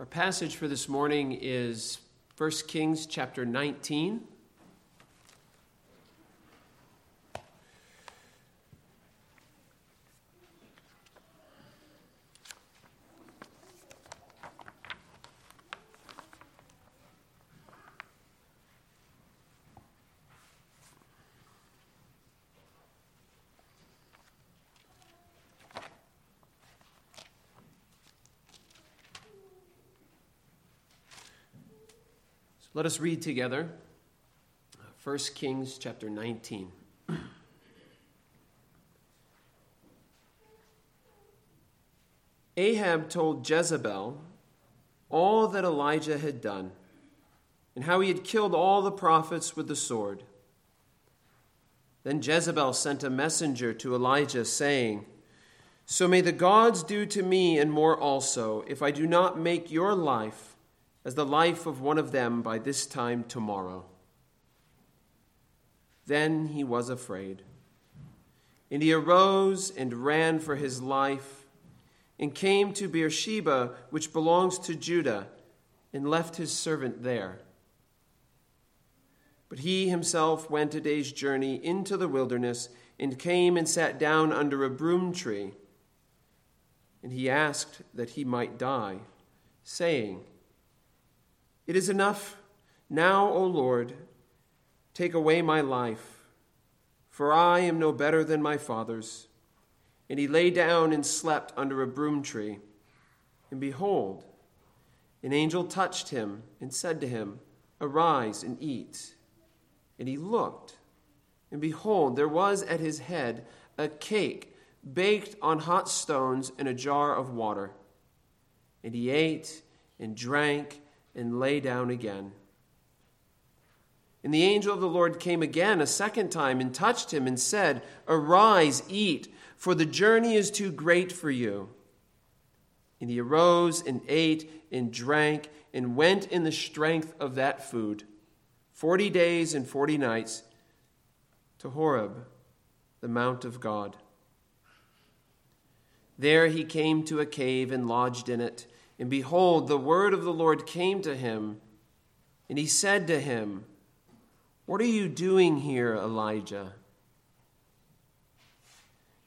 Our passage for this morning is 1 Kings chapter 19. Let us read together uh, 1 Kings chapter 19. Ahab told Jezebel all that Elijah had done and how he had killed all the prophets with the sword. Then Jezebel sent a messenger to Elijah, saying, So may the gods do to me and more also, if I do not make your life as the life of one of them by this time tomorrow. Then he was afraid. And he arose and ran for his life, and came to Beersheba, which belongs to Judah, and left his servant there. But he himself went a day's journey into the wilderness, and came and sat down under a broom tree. And he asked that he might die, saying, it is enough now, O Lord, take away my life, for I am no better than my fathers. And he lay down and slept under a broom tree. And behold, an angel touched him and said to him, Arise and eat. And he looked, and behold, there was at his head a cake baked on hot stones and a jar of water. And he ate and drank and lay down again. And the angel of the Lord came again a second time and touched him and said, Arise, eat, for the journey is too great for you. And he arose and ate and drank and went in the strength of that food, forty days and forty nights, to Horeb, the mount of God. There he came to a cave and lodged in it. And behold, the word of the Lord came to him, and he said to him, What are you doing here, Elijah?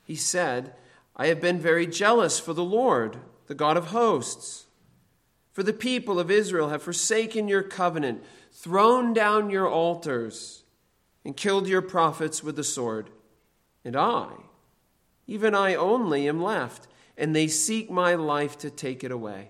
He said, I have been very jealous for the Lord, the God of hosts. For the people of Israel have forsaken your covenant, thrown down your altars, and killed your prophets with the sword. And I, even I only, am left, and they seek my life to take it away.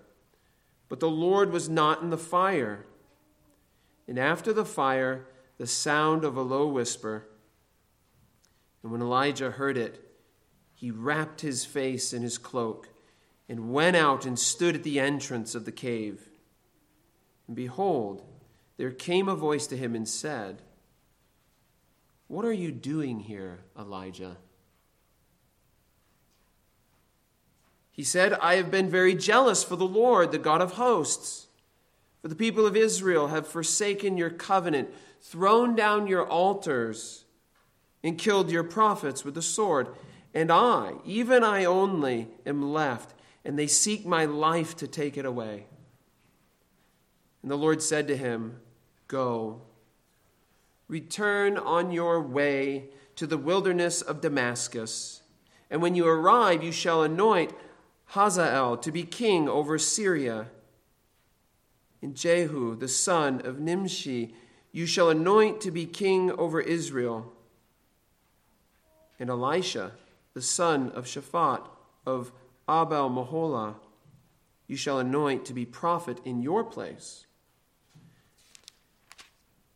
But the Lord was not in the fire. And after the fire, the sound of a low whisper. And when Elijah heard it, he wrapped his face in his cloak and went out and stood at the entrance of the cave. And behold, there came a voice to him and said, What are you doing here, Elijah? He said, I have been very jealous for the Lord, the God of hosts. For the people of Israel have forsaken your covenant, thrown down your altars, and killed your prophets with the sword. And I, even I only, am left, and they seek my life to take it away. And the Lord said to him, Go, return on your way to the wilderness of Damascus, and when you arrive, you shall anoint Hazael to be king over Syria. And Jehu, the son of Nimshi, you shall anoint to be king over Israel. And Elisha, the son of Shaphat of Abel Meholah, you shall anoint to be prophet in your place.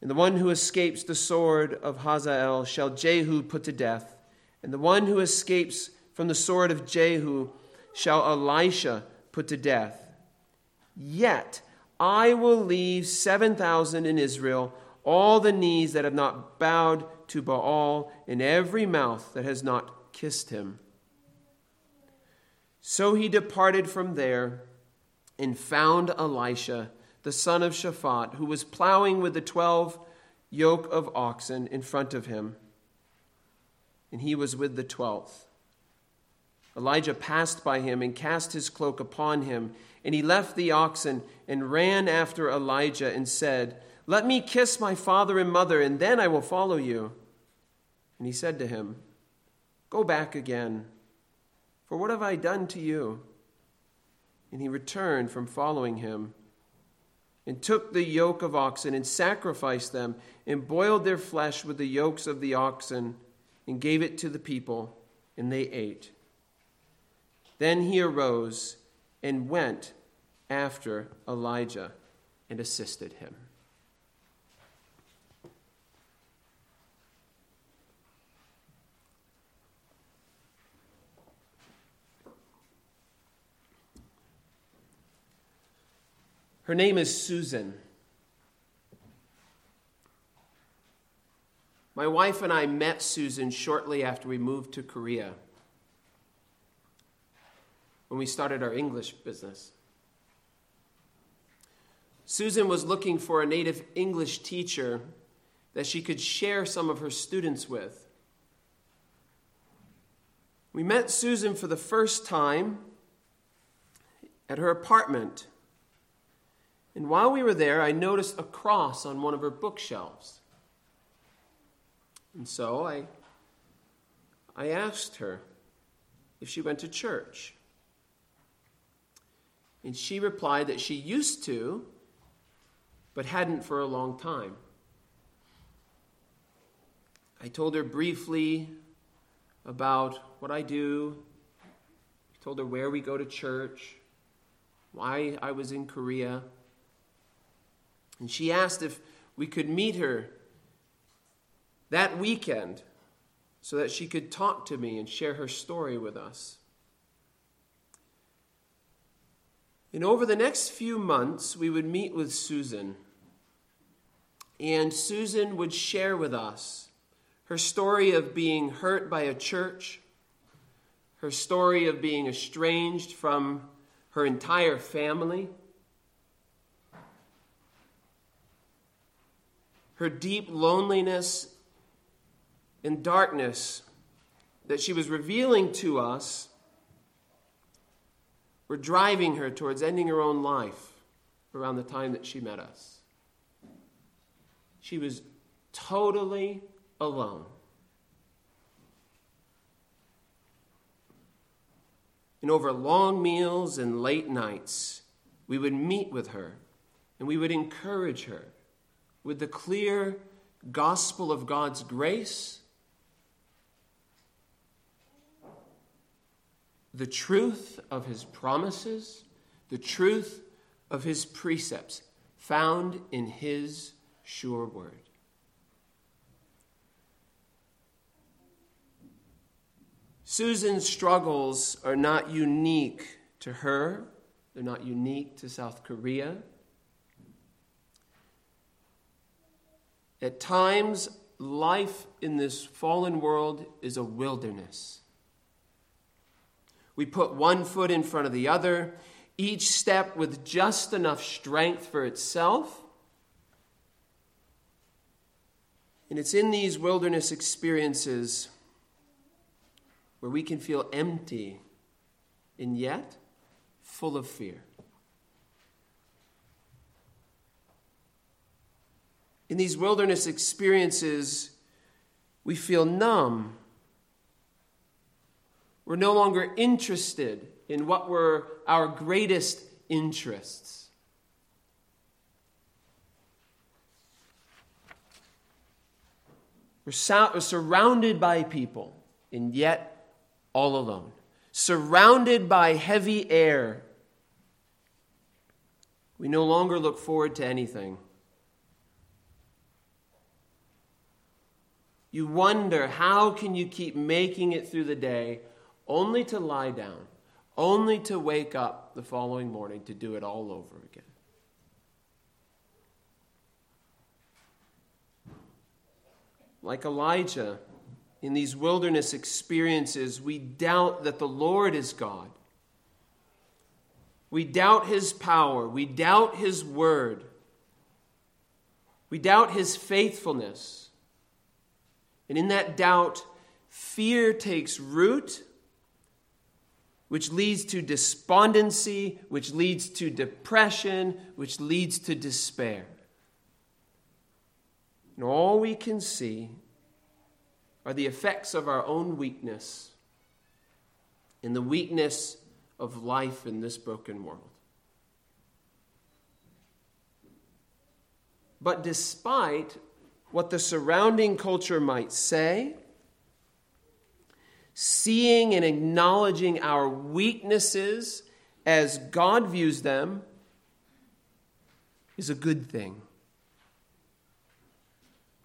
And the one who escapes the sword of Hazael shall Jehu put to death, and the one who escapes from the sword of Jehu shall Elisha put to death. Yet I will leave 7,000 in Israel, all the knees that have not bowed to Baal, and every mouth that has not kissed him. So he departed from there and found Elisha, the son of Shaphat, who was plowing with the twelve yoke of oxen in front of him, and he was with the twelfth. Elijah passed by him and cast his cloak upon him, and he left the oxen and ran after Elijah and said, Let me kiss my father and mother, and then I will follow you. And he said to him, Go back again, for what have I done to you? And he returned from following him and took the yoke of oxen and sacrificed them and boiled their flesh with the yokes of the oxen and gave it to the people, and they ate. Then he arose and went after Elijah and assisted him. Her name is Susan. My wife and I met Susan shortly after we moved to Korea when we started our English business. Susan was looking for a native English teacher that she could share some of her students with. We met Susan for the first time at her apartment and while we were there, I noticed a cross on one of her bookshelves. And so I, I asked her if she went to church. And she replied that she used to, but hadn't for a long time. I told her briefly about what I do, I told her where we go to church, why I was in Korea. And she asked if we could meet her that weekend so that she could talk to me and share her story with us. And over the next few months, we would meet with Susan. And Susan would share with us her story of being hurt by a church, her story of being estranged from her entire family her deep loneliness and darkness that she was revealing to us were driving her towards ending her own life around the time that she met us. She was totally alone. And over long meals and late nights, we would meet with her and we would encourage her with the clear gospel of God's grace, the truth of his promises, the truth of his precepts found in his sure word. Susan's struggles are not unique to her. They're not unique to South Korea. At times, life in this fallen world is a wilderness. We put one foot in front of the other, each step with just enough strength for itself. And it's in these wilderness experiences where we can feel empty and yet full of fear. In these wilderness experiences, we feel numb. We're no longer interested in what were our greatest interests. We're, so- we're surrounded by people, and yet all alone. Surrounded by heavy air. We no longer look forward to anything. You wonder how can you keep making it through the day only to lie down, only to wake up the following morning to do it all over again. Like Elijah, in these wilderness experiences, we doubt that the Lord is God. We doubt his power. We doubt his word. We doubt his faithfulness. And in that doubt, fear takes root, which leads to despondency, which leads to depression, which leads to despair. And all we can see are the effects of our own weakness and the weakness of life in this broken world. But despite what the surrounding culture might say, seeing and acknowledging our weaknesses as God views them is a good thing.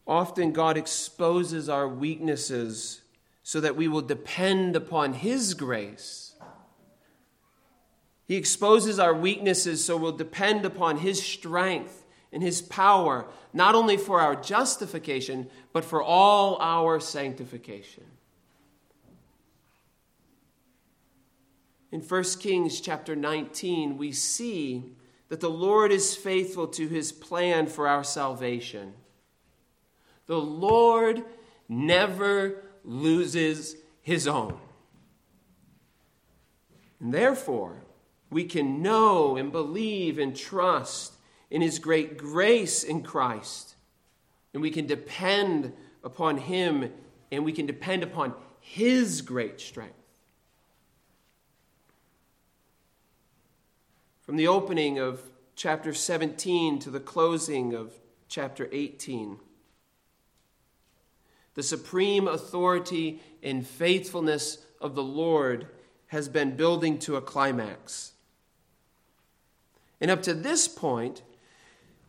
Often, God exposes our weaknesses so that we will depend upon His grace. He exposes our weaknesses so we'll depend upon His strength and His power, not only for our justification, but for all our sanctification. In 1 Kings chapter 19, we see that the Lord is faithful to his plan for our salvation. The Lord never loses his own. And therefore, we can know and believe and trust in his great grace in Christ. And we can depend upon him and we can depend upon his great strength. From the opening of chapter 17 to the closing of chapter 18, the supreme authority and faithfulness of the Lord has been building to a climax. And up to this point,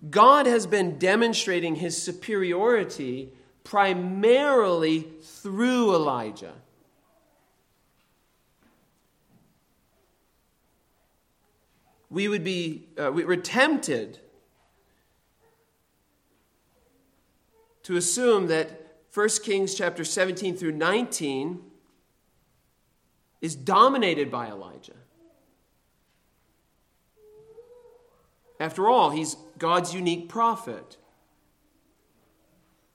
God has been demonstrating his superiority primarily through Elijah. We would be uh, we were tempted to assume that 1 Kings chapter 17 through 19 is dominated by Elijah. After all, he's God's unique prophet.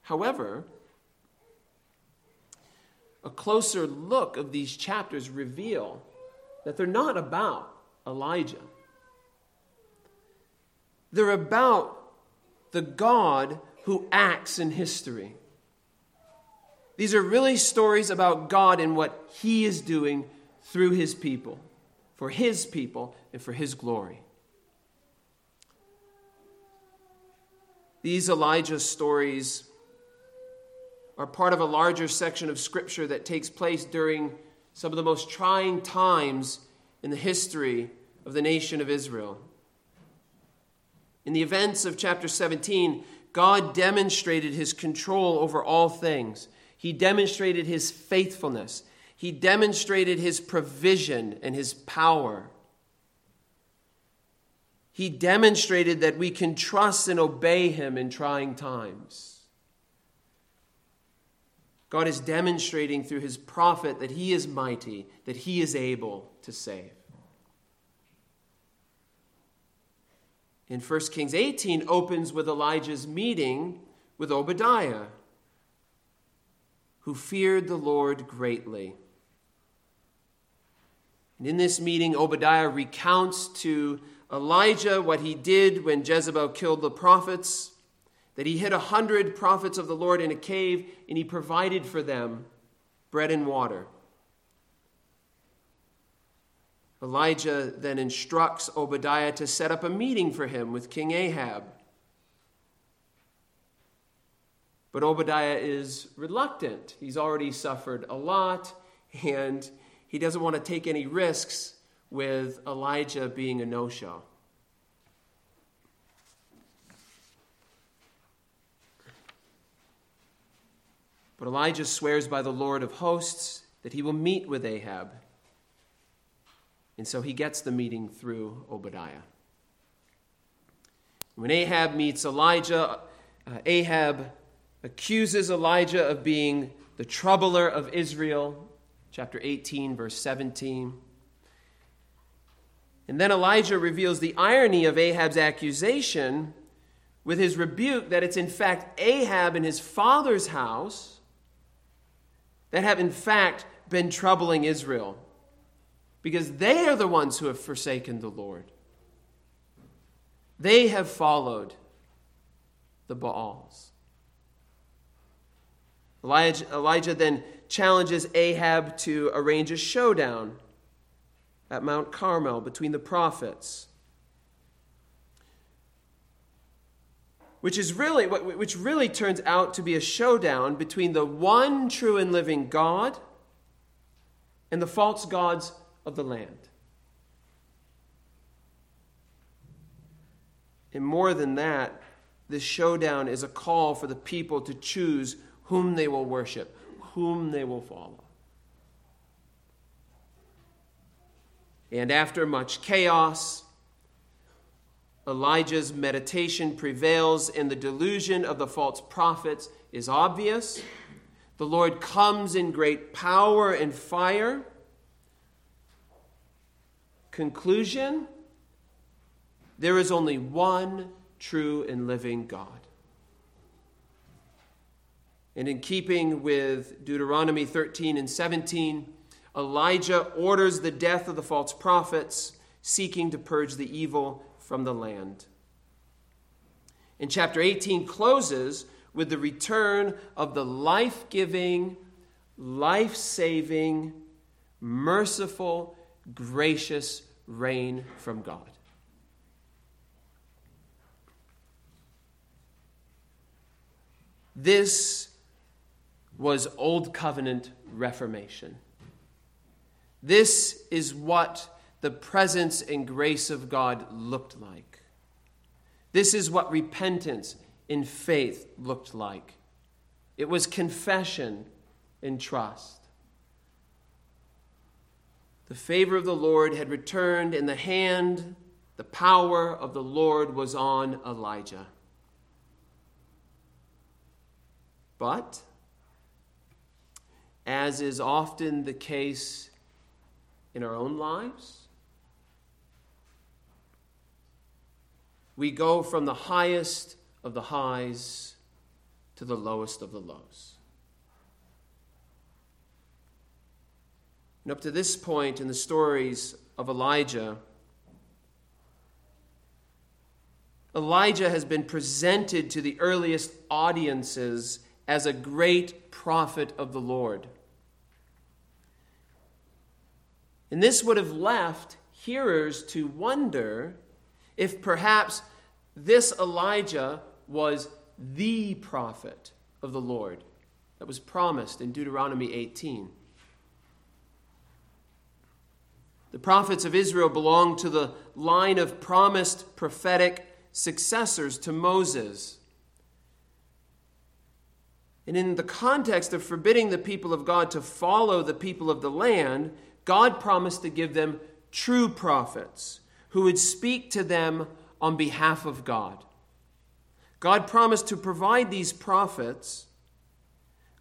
However, a closer look of these chapters reveal that they're not about Elijah. They're about the God who acts in history. These are really stories about God and what He is doing through His people, for His people, and for His glory. These Elijah stories are part of a larger section of Scripture that takes place during some of the most trying times in the history of the nation of Israel. In the events of chapter 17, God demonstrated his control over all things. He demonstrated his faithfulness. He demonstrated his provision and his power. He demonstrated that we can trust and obey him in trying times. God is demonstrating through his prophet that he is mighty, that he is able to save. In 1 Kings 18 opens with Elijah's meeting with Obadiah who feared the Lord greatly. And in this meeting, Obadiah recounts to Elijah what he did when Jezebel killed the prophets, that he hid a hundred prophets of the Lord in a cave, and he provided for them bread and water. Elijah then instructs Obadiah to set up a meeting for him with King Ahab. But Obadiah is reluctant. He's already suffered a lot, and he doesn't want to take any risks with Elijah being a no show. But Elijah swears by the Lord of hosts that he will meet with Ahab. And so he gets the meeting through Obadiah. When Ahab meets Elijah, uh, Ahab accuses Elijah of being the troubler of Israel, chapter 18, verse 17. And then Elijah reveals the irony of Ahab's accusation with his rebuke that it's in fact Ahab and his father's house that have in fact been troubling Israel because they are the ones who have forsaken the Lord. They have followed the Baals. Elijah, Elijah then challenges Ahab to arrange a showdown at Mount Carmel between the prophets. Which is really which really turns out to be a showdown between the one true and living God and the false gods of the land. And more than that, this showdown is a call for the people to choose whom they will worship, whom they will follow. And after much chaos, Elijah's meditation prevails, and the delusion of the false prophets is obvious. The Lord comes in great power and fire. Conclusion there is only one true and living God. And in keeping with Deuteronomy 13 and 17, Elijah orders the death of the false prophets, seeking to purge the evil from the land. And chapter 18 closes with the return of the life giving, life saving, merciful, gracious rain from God. This was Old Covenant Reformation. This is what the presence and grace of God looked like. This is what repentance in faith looked like. It was confession and trust. The favor of the Lord had returned, and the hand, the power of the Lord was on Elijah. But, as is often the case in our own lives, we go from the highest of the highs to the lowest of the lows. And up to this point in the stories of Elijah, Elijah has been presented to the earliest audiences as a great prophet of the Lord. And this would have left hearers to wonder if perhaps this Elijah was the prophet of the Lord that was promised in Deuteronomy 18. The prophets of Israel belonged to the line of promised prophetic successors to Moses. And in the context of forbidding the people of God to follow the people of the land, God promised to give them true prophets who would speak to them on behalf of God. God promised to provide these prophets,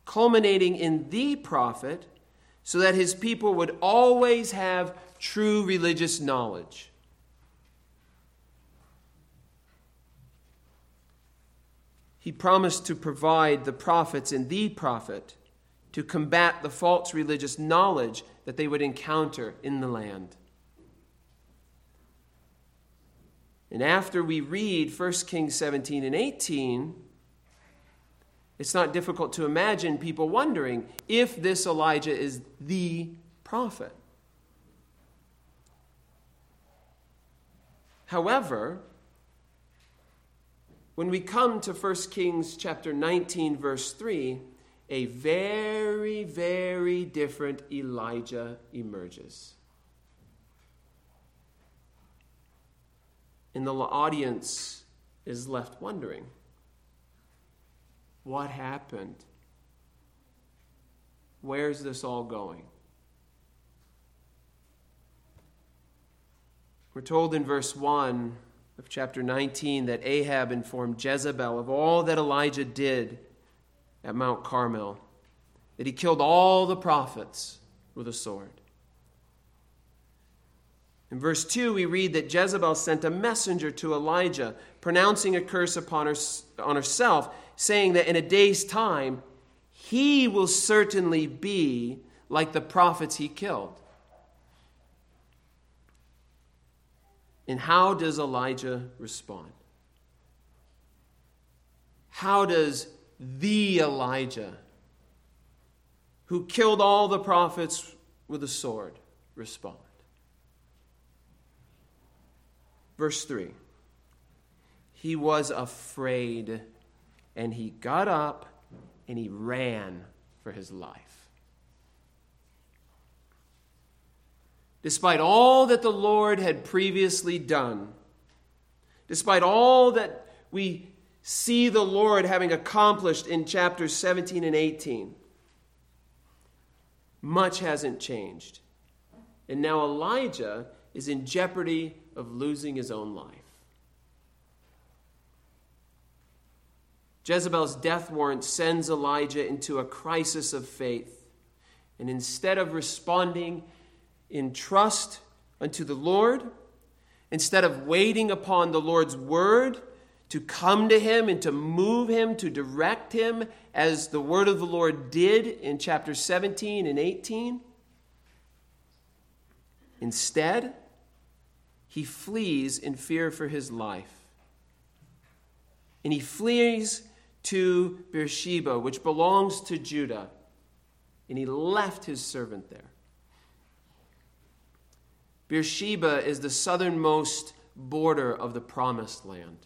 culminating in the prophet, so that his people would always have true religious knowledge. He promised to provide the prophets and the prophet to combat the false religious knowledge that they would encounter in the land. And after we read 1 Kings 17 and 18, it's not difficult to imagine people wondering if this Elijah is the prophet. However, when we come to 1 Kings chapter 19 verse 3, a very very different Elijah emerges. And the audience is left wondering what happened? Where's this all going? We're told in verse 1 of chapter 19 that Ahab informed Jezebel of all that Elijah did at Mount Carmel, that he killed all the prophets with a sword. In verse 2, we read that Jezebel sent a messenger to Elijah, pronouncing a curse upon her, on herself, saying that in a day's time, he will certainly be like the prophets he killed. And how does Elijah respond? How does the Elijah, who killed all the prophets with a sword, respond? Verse 3 He was afraid, and he got up and he ran for his life. Despite all that the Lord had previously done, despite all that we see the Lord having accomplished in chapters 17 and 18, much hasn't changed. And now Elijah is in jeopardy of losing his own life. Jezebel's death warrant sends Elijah into a crisis of faith. And instead of responding in trust unto the Lord, instead of waiting upon the Lord's word to come to him and to move him, to direct him, as the word of the Lord did in chapter 17 and 18. Instead, he flees in fear for his life. And he flees to Beersheba, which belongs to Judah. And he left his servant there. Beersheba is the southernmost border of the promised land.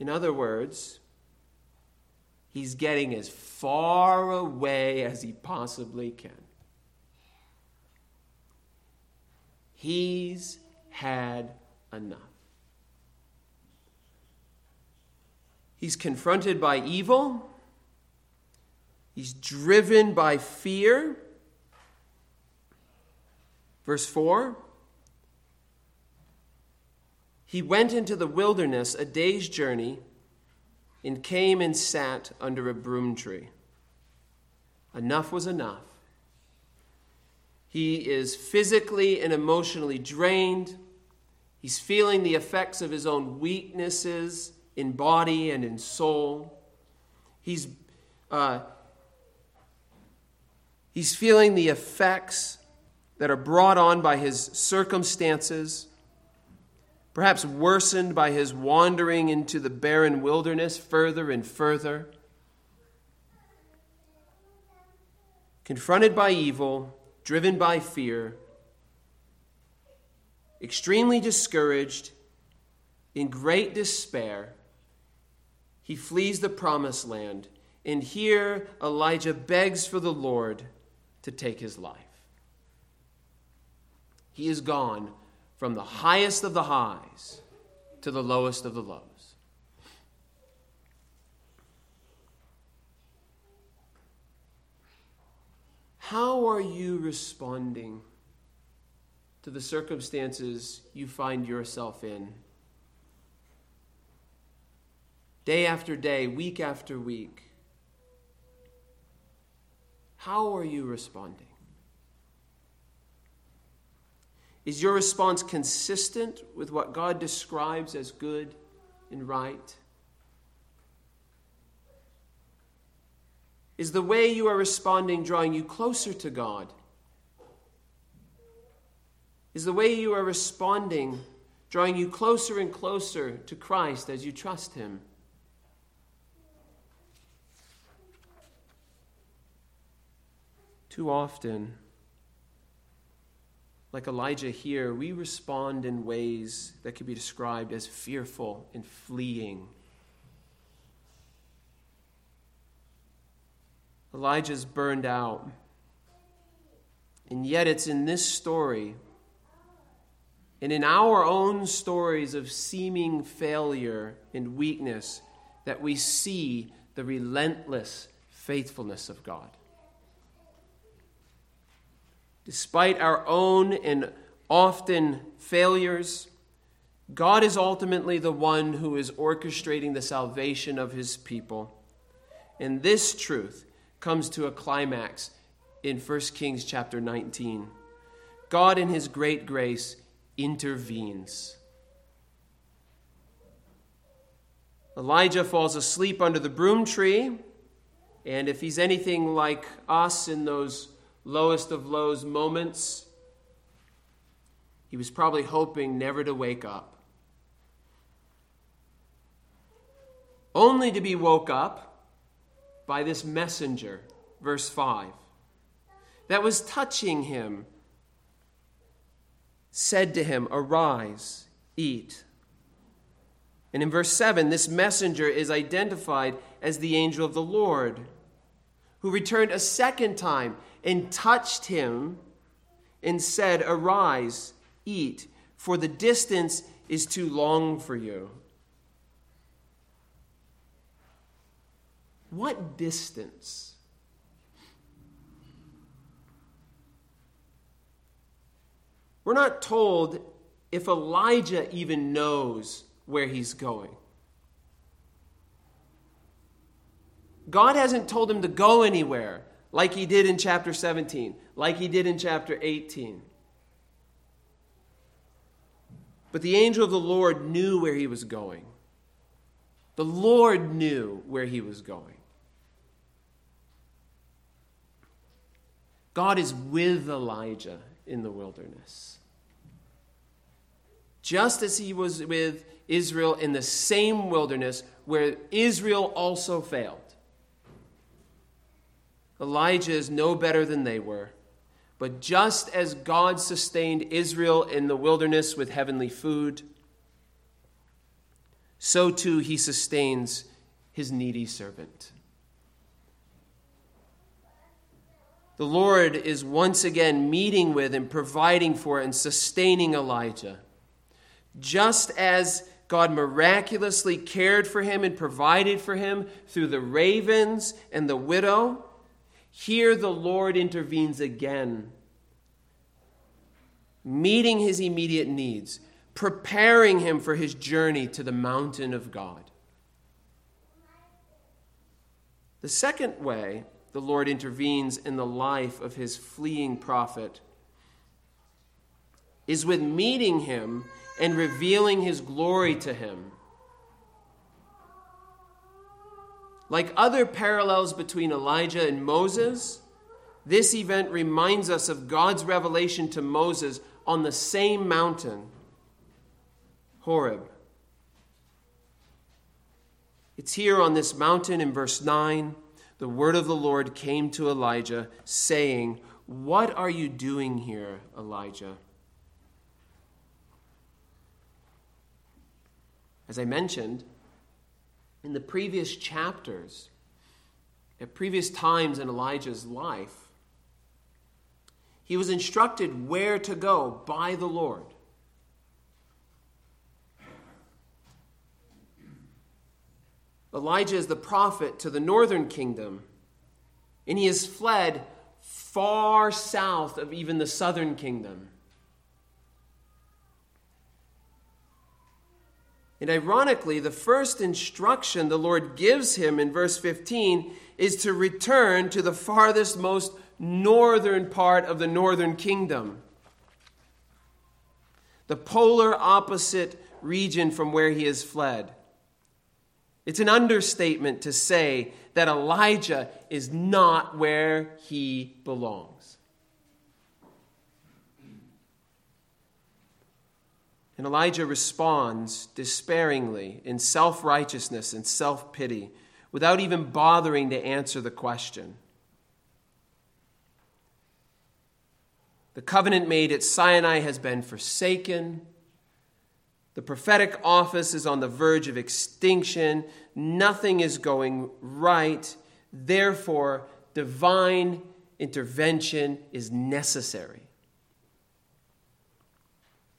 In other words, he's getting as far away as he possibly can. He's had enough. He's confronted by evil. He's driven by fear. Verse 4 He went into the wilderness a day's journey and came and sat under a broom tree. Enough was enough. He is physically and emotionally drained. He's feeling the effects of his own weaknesses in body and in soul. He's, uh, he's feeling the effects that are brought on by his circumstances, perhaps worsened by his wandering into the barren wilderness further and further. Confronted by evil, driven by fear, extremely discouraged, in great despair, he flees the promised land. And here Elijah begs for the Lord to take his life. He is gone from the highest of the highs to the lowest of the lows. How are you responding to the circumstances you find yourself in? Day after day, week after week. How are you responding? Is your response consistent with what God describes as good and right? Is the way you are responding drawing you closer to God? Is the way you are responding drawing you closer and closer to Christ as you trust Him? Too often, like Elijah here, we respond in ways that could be described as fearful and fleeing. Elijah's burned out. And yet, it's in this story and in our own stories of seeming failure and weakness that we see the relentless faithfulness of God despite our own and often failures, God is ultimately the one who is orchestrating the salvation of his people. And this truth comes to a climax in 1 Kings chapter 19. God, in his great grace, intervenes. Elijah falls asleep under the broom tree, and if he's anything like us in those lowest of lows moments, he was probably hoping never to wake up. Only to be woke up by this messenger, verse 5, that was touching him, said to him, Arise, eat. And in verse 7, this messenger is identified as the angel of the Lord, who returned a second time and touched him and said, Arise, eat, for the distance is too long for you. What distance? We're not told if Elijah even knows where he's going. God hasn't told him to go anywhere like he did in chapter 17, like he did in chapter 18. But the angel of the Lord knew where he was going. The Lord knew where he was going. God is with Elijah in the wilderness. Just as he was with Israel in the same wilderness where Israel also failed. Elijah is no better than they were. But just as God sustained Israel in the wilderness with heavenly food, so too he sustains his needy servant. The Lord is once again meeting with and providing for and sustaining Elijah. Just as God miraculously cared for him and provided for him through the ravens and the widow. Here the Lord intervenes again, meeting his immediate needs, preparing him for his journey to the mountain of God. The second way the Lord intervenes in the life of his fleeing prophet is with meeting him and revealing his glory to him. Like other parallels between Elijah and Moses, this event reminds us of God's revelation to Moses on the same mountain, Horeb. It's here on this mountain in verse 9 the word of the Lord came to Elijah, saying, What are you doing here, Elijah? As I mentioned, in the previous chapters, at previous times in Elijah's life, he was instructed where to go by the Lord. Elijah is the prophet to the northern kingdom, and he has fled far south of even the southern kingdom. And ironically, the first instruction the Lord gives him in verse 15 is to return to the farthest, most northern part of the northern kingdom, the polar opposite region from where he has fled. It's an understatement to say that Elijah is not where he belongs. And Elijah responds despairingly in self righteousness and self pity without even bothering to answer the question. The covenant made at Sinai has been forsaken. The prophetic office is on the verge of extinction. Nothing is going right. Therefore, divine intervention is necessary.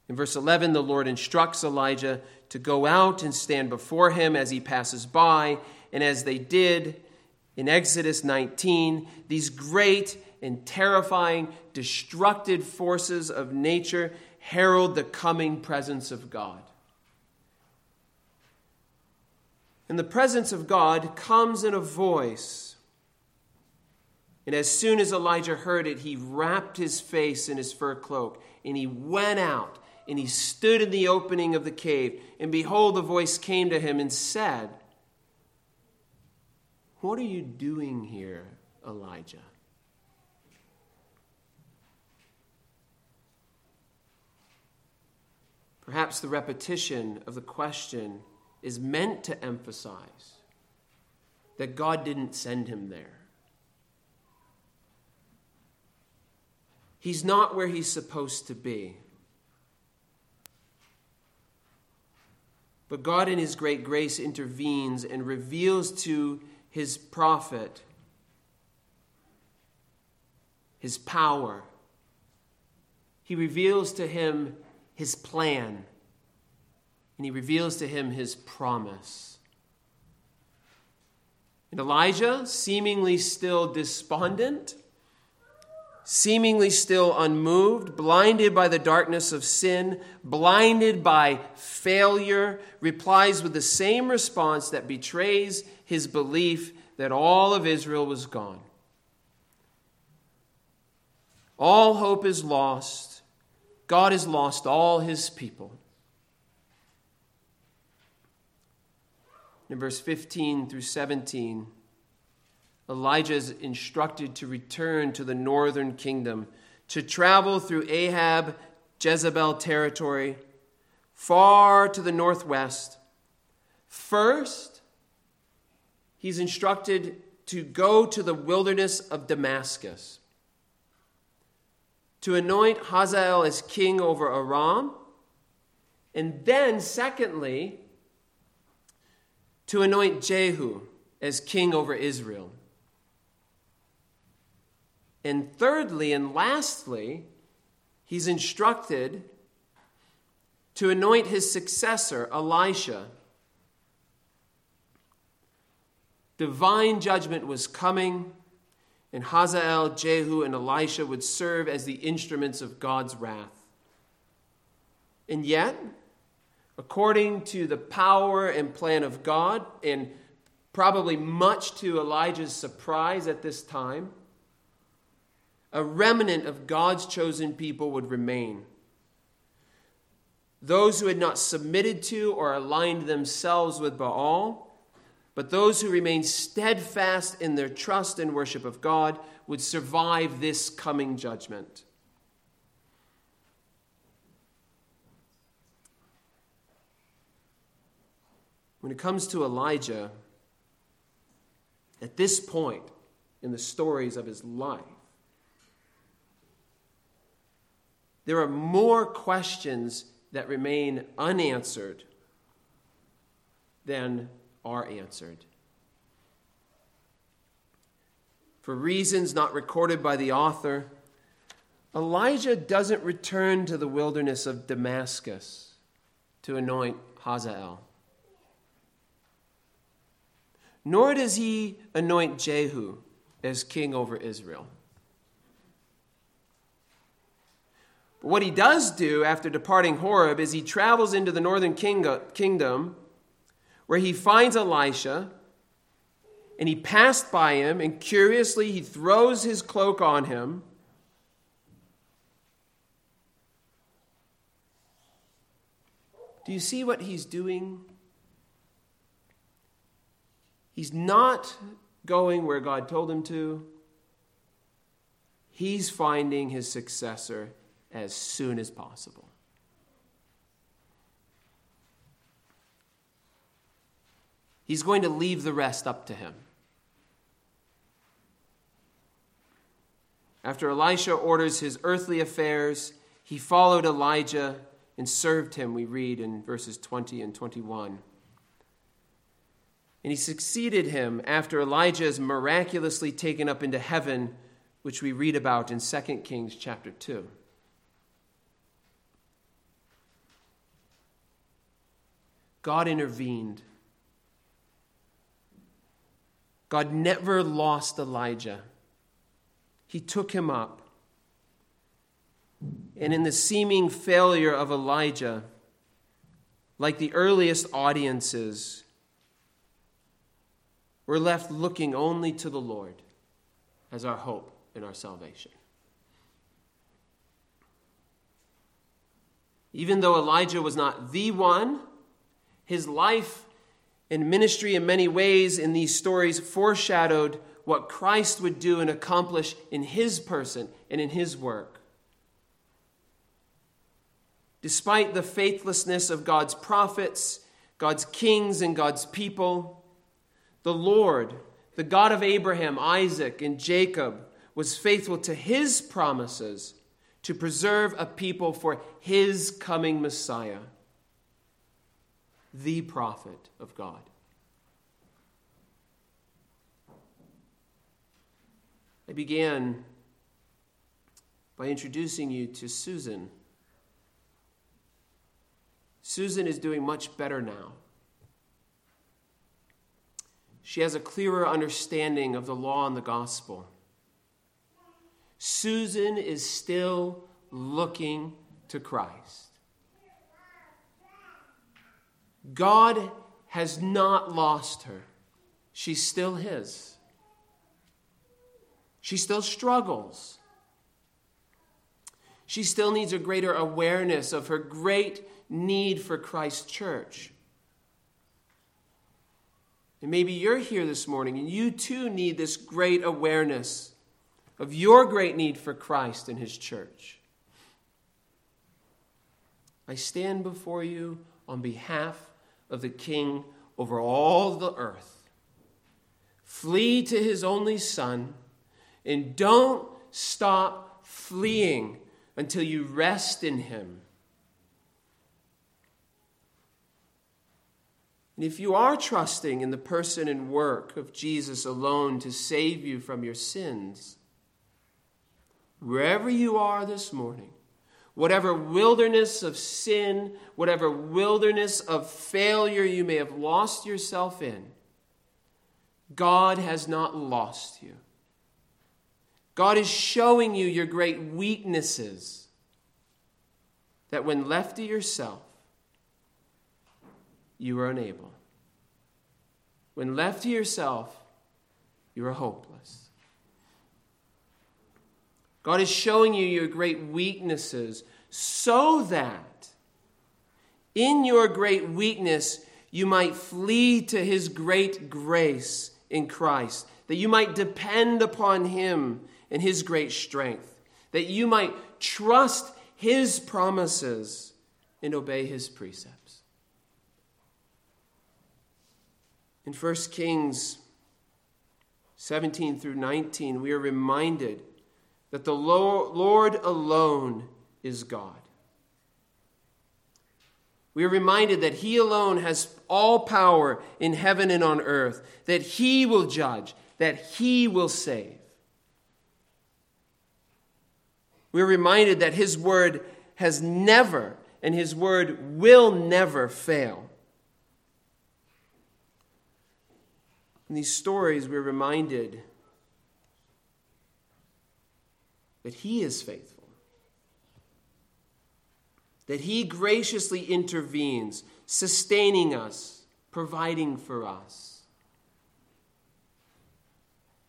In verse 11, the Lord instructs Elijah to go out and stand before him as he passes by. And as they did in Exodus 19, these great and terrifying, destructive forces of nature herald the coming presence of God. And the presence of God comes in a voice. And as soon as Elijah heard it, he wrapped his face in his fur cloak and he went out and he stood in the opening of the cave. And behold, a voice came to him and said, What are you doing here, Elijah? Perhaps the repetition of the question is meant to emphasize that God didn't send him there. He's not where he's supposed to be. But God, in his great grace, intervenes and reveals to his prophet his power. He reveals to him his plan, and he reveals to him his promise. And Elijah, seemingly still despondent, seemingly still unmoved, blinded by the darkness of sin, blinded by failure, replies with the same response that betrays his belief that all of Israel was gone. All hope is lost. God has lost all his people. In verse 15 through 17, Elijah is instructed to return to the northern kingdom, to travel through Ahab, Jezebel territory, far to the northwest. First, he's instructed to go to the wilderness of Damascus to anoint Hazael as king over Aram. And then, secondly, to anoint Jehu as king over Israel. And thirdly and lastly, he's instructed to anoint his successor, Elisha. Divine judgment was coming and Hazael, Jehu, and Elisha would serve as the instruments of God's wrath. And yet, according to the power and plan of God, and probably much to Elijah's surprise at this time, a remnant of God's chosen people would remain. Those who had not submitted to or aligned themselves with Baal but those who remained steadfast in their trust and worship of God would survive this coming judgment. When it comes to Elijah, at this point in the stories of his life, there are more questions that remain unanswered than are answered. For reasons not recorded by the author, Elijah doesn't return to the wilderness of Damascus to anoint Hazael. Nor does he anoint Jehu as king over Israel. But what he does do after departing Horeb is he travels into the northern kingdom where he finds Elisha and he passed by him, and curiously he throws his cloak on him. Do you see what he's doing? He's not going where God told him to. He's finding his successor as soon as possible. He's going to leave the rest up to him. After Elisha orders his earthly affairs, he followed Elijah and served him, we read in verses 20 and 21. And he succeeded him after Elijah is miraculously taken up into heaven, which we read about in 2 Kings chapter 2. God intervened God never lost Elijah. He took him up. And in the seeming failure of Elijah, like the earliest audiences, we're left looking only to the Lord as our hope and our salvation. Even though Elijah was not the one, his life and ministry in many ways in these stories foreshadowed what Christ would do and accomplish in his person and in his work. Despite the faithlessness of God's prophets, God's kings, and God's people, the Lord, the God of Abraham, Isaac, and Jacob, was faithful to his promises to preserve a people for his coming Messiah, the prophet of God. I began by introducing you to Susan. Susan is doing much better now. She has a clearer understanding of the law and the gospel. Susan is still looking to Christ. God has not lost her, she's still His. She still struggles. She still needs a greater awareness of her great need for Christ's church. And maybe you're here this morning and you too need this great awareness of your great need for Christ and His church. I stand before you on behalf of the King over all the earth. Flee to His only Son and don't stop fleeing until you rest in Him. And if you are trusting in the person and work of Jesus alone to save you from your sins, wherever you are this morning, whatever wilderness of sin, whatever wilderness of failure you may have lost yourself in, God has not lost you. God is showing you your great weaknesses that when left to yourself, you are unable. When left to yourself, you are hopeless. God is showing you your great weaknesses so that in your great weakness you might flee to his great grace in Christ, that you might depend upon him and his great strength, that you might trust his promises and obey his precepts. In 1 Kings 17 through 19, we are reminded that the Lord alone is God. We are reminded that He alone has all power in heaven and on earth, that He will judge, that He will save. We're reminded that His word has never and His word will never fail. In these stories, we're reminded that He is faithful, that He graciously intervenes, sustaining us, providing for us.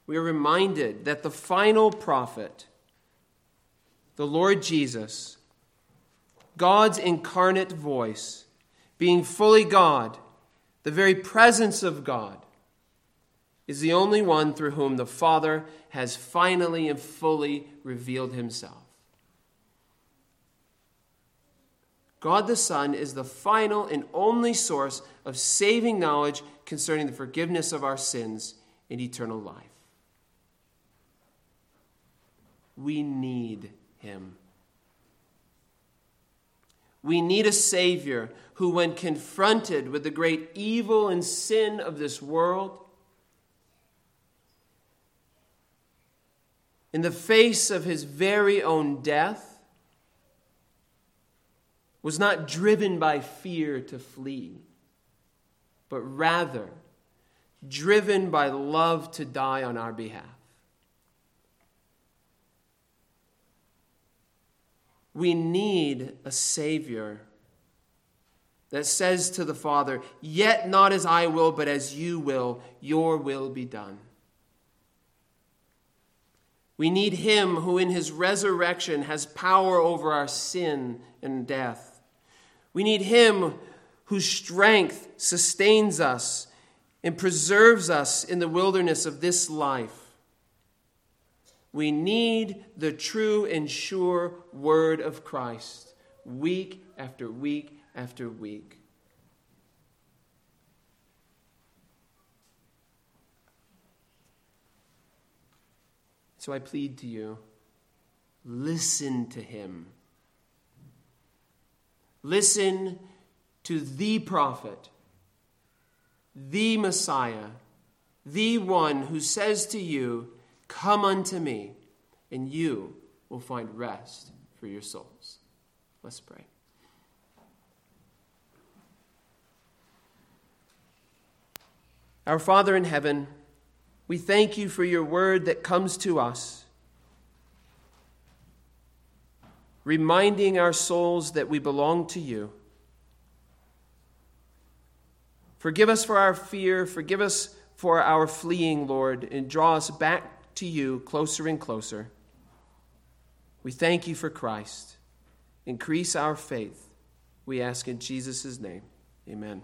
We are reminded that the final prophet, the Lord Jesus, God's incarnate voice, being fully God, the very presence of God, is the only one through whom the Father has finally and fully revealed himself. God the Son is the final and only source of saving knowledge concerning the forgiveness of our sins and eternal life. We need him. We need a Savior who, when confronted with the great evil and sin of this world, in the face of his very own death, was not driven by fear to flee, but rather driven by love to die on our behalf. We need a Savior that says to the Father, Yet not as I will, but as you will, your will be done. We need Him who in His resurrection has power over our sin and death. We need Him whose strength sustains us and preserves us in the wilderness of this life. We need the true and sure word of Christ week after week after week. So I plead to you listen to him. Listen to the prophet, the Messiah, the one who says to you, Come unto me, and you will find rest for your souls. Let's pray. Our Father in heaven, we thank you for your word that comes to us, reminding our souls that we belong to you. Forgive us for our fear, forgive us for our fleeing, Lord, and draw us back to you closer and closer. We thank you for Christ. Increase our faith. We ask in Jesus' name. Amen.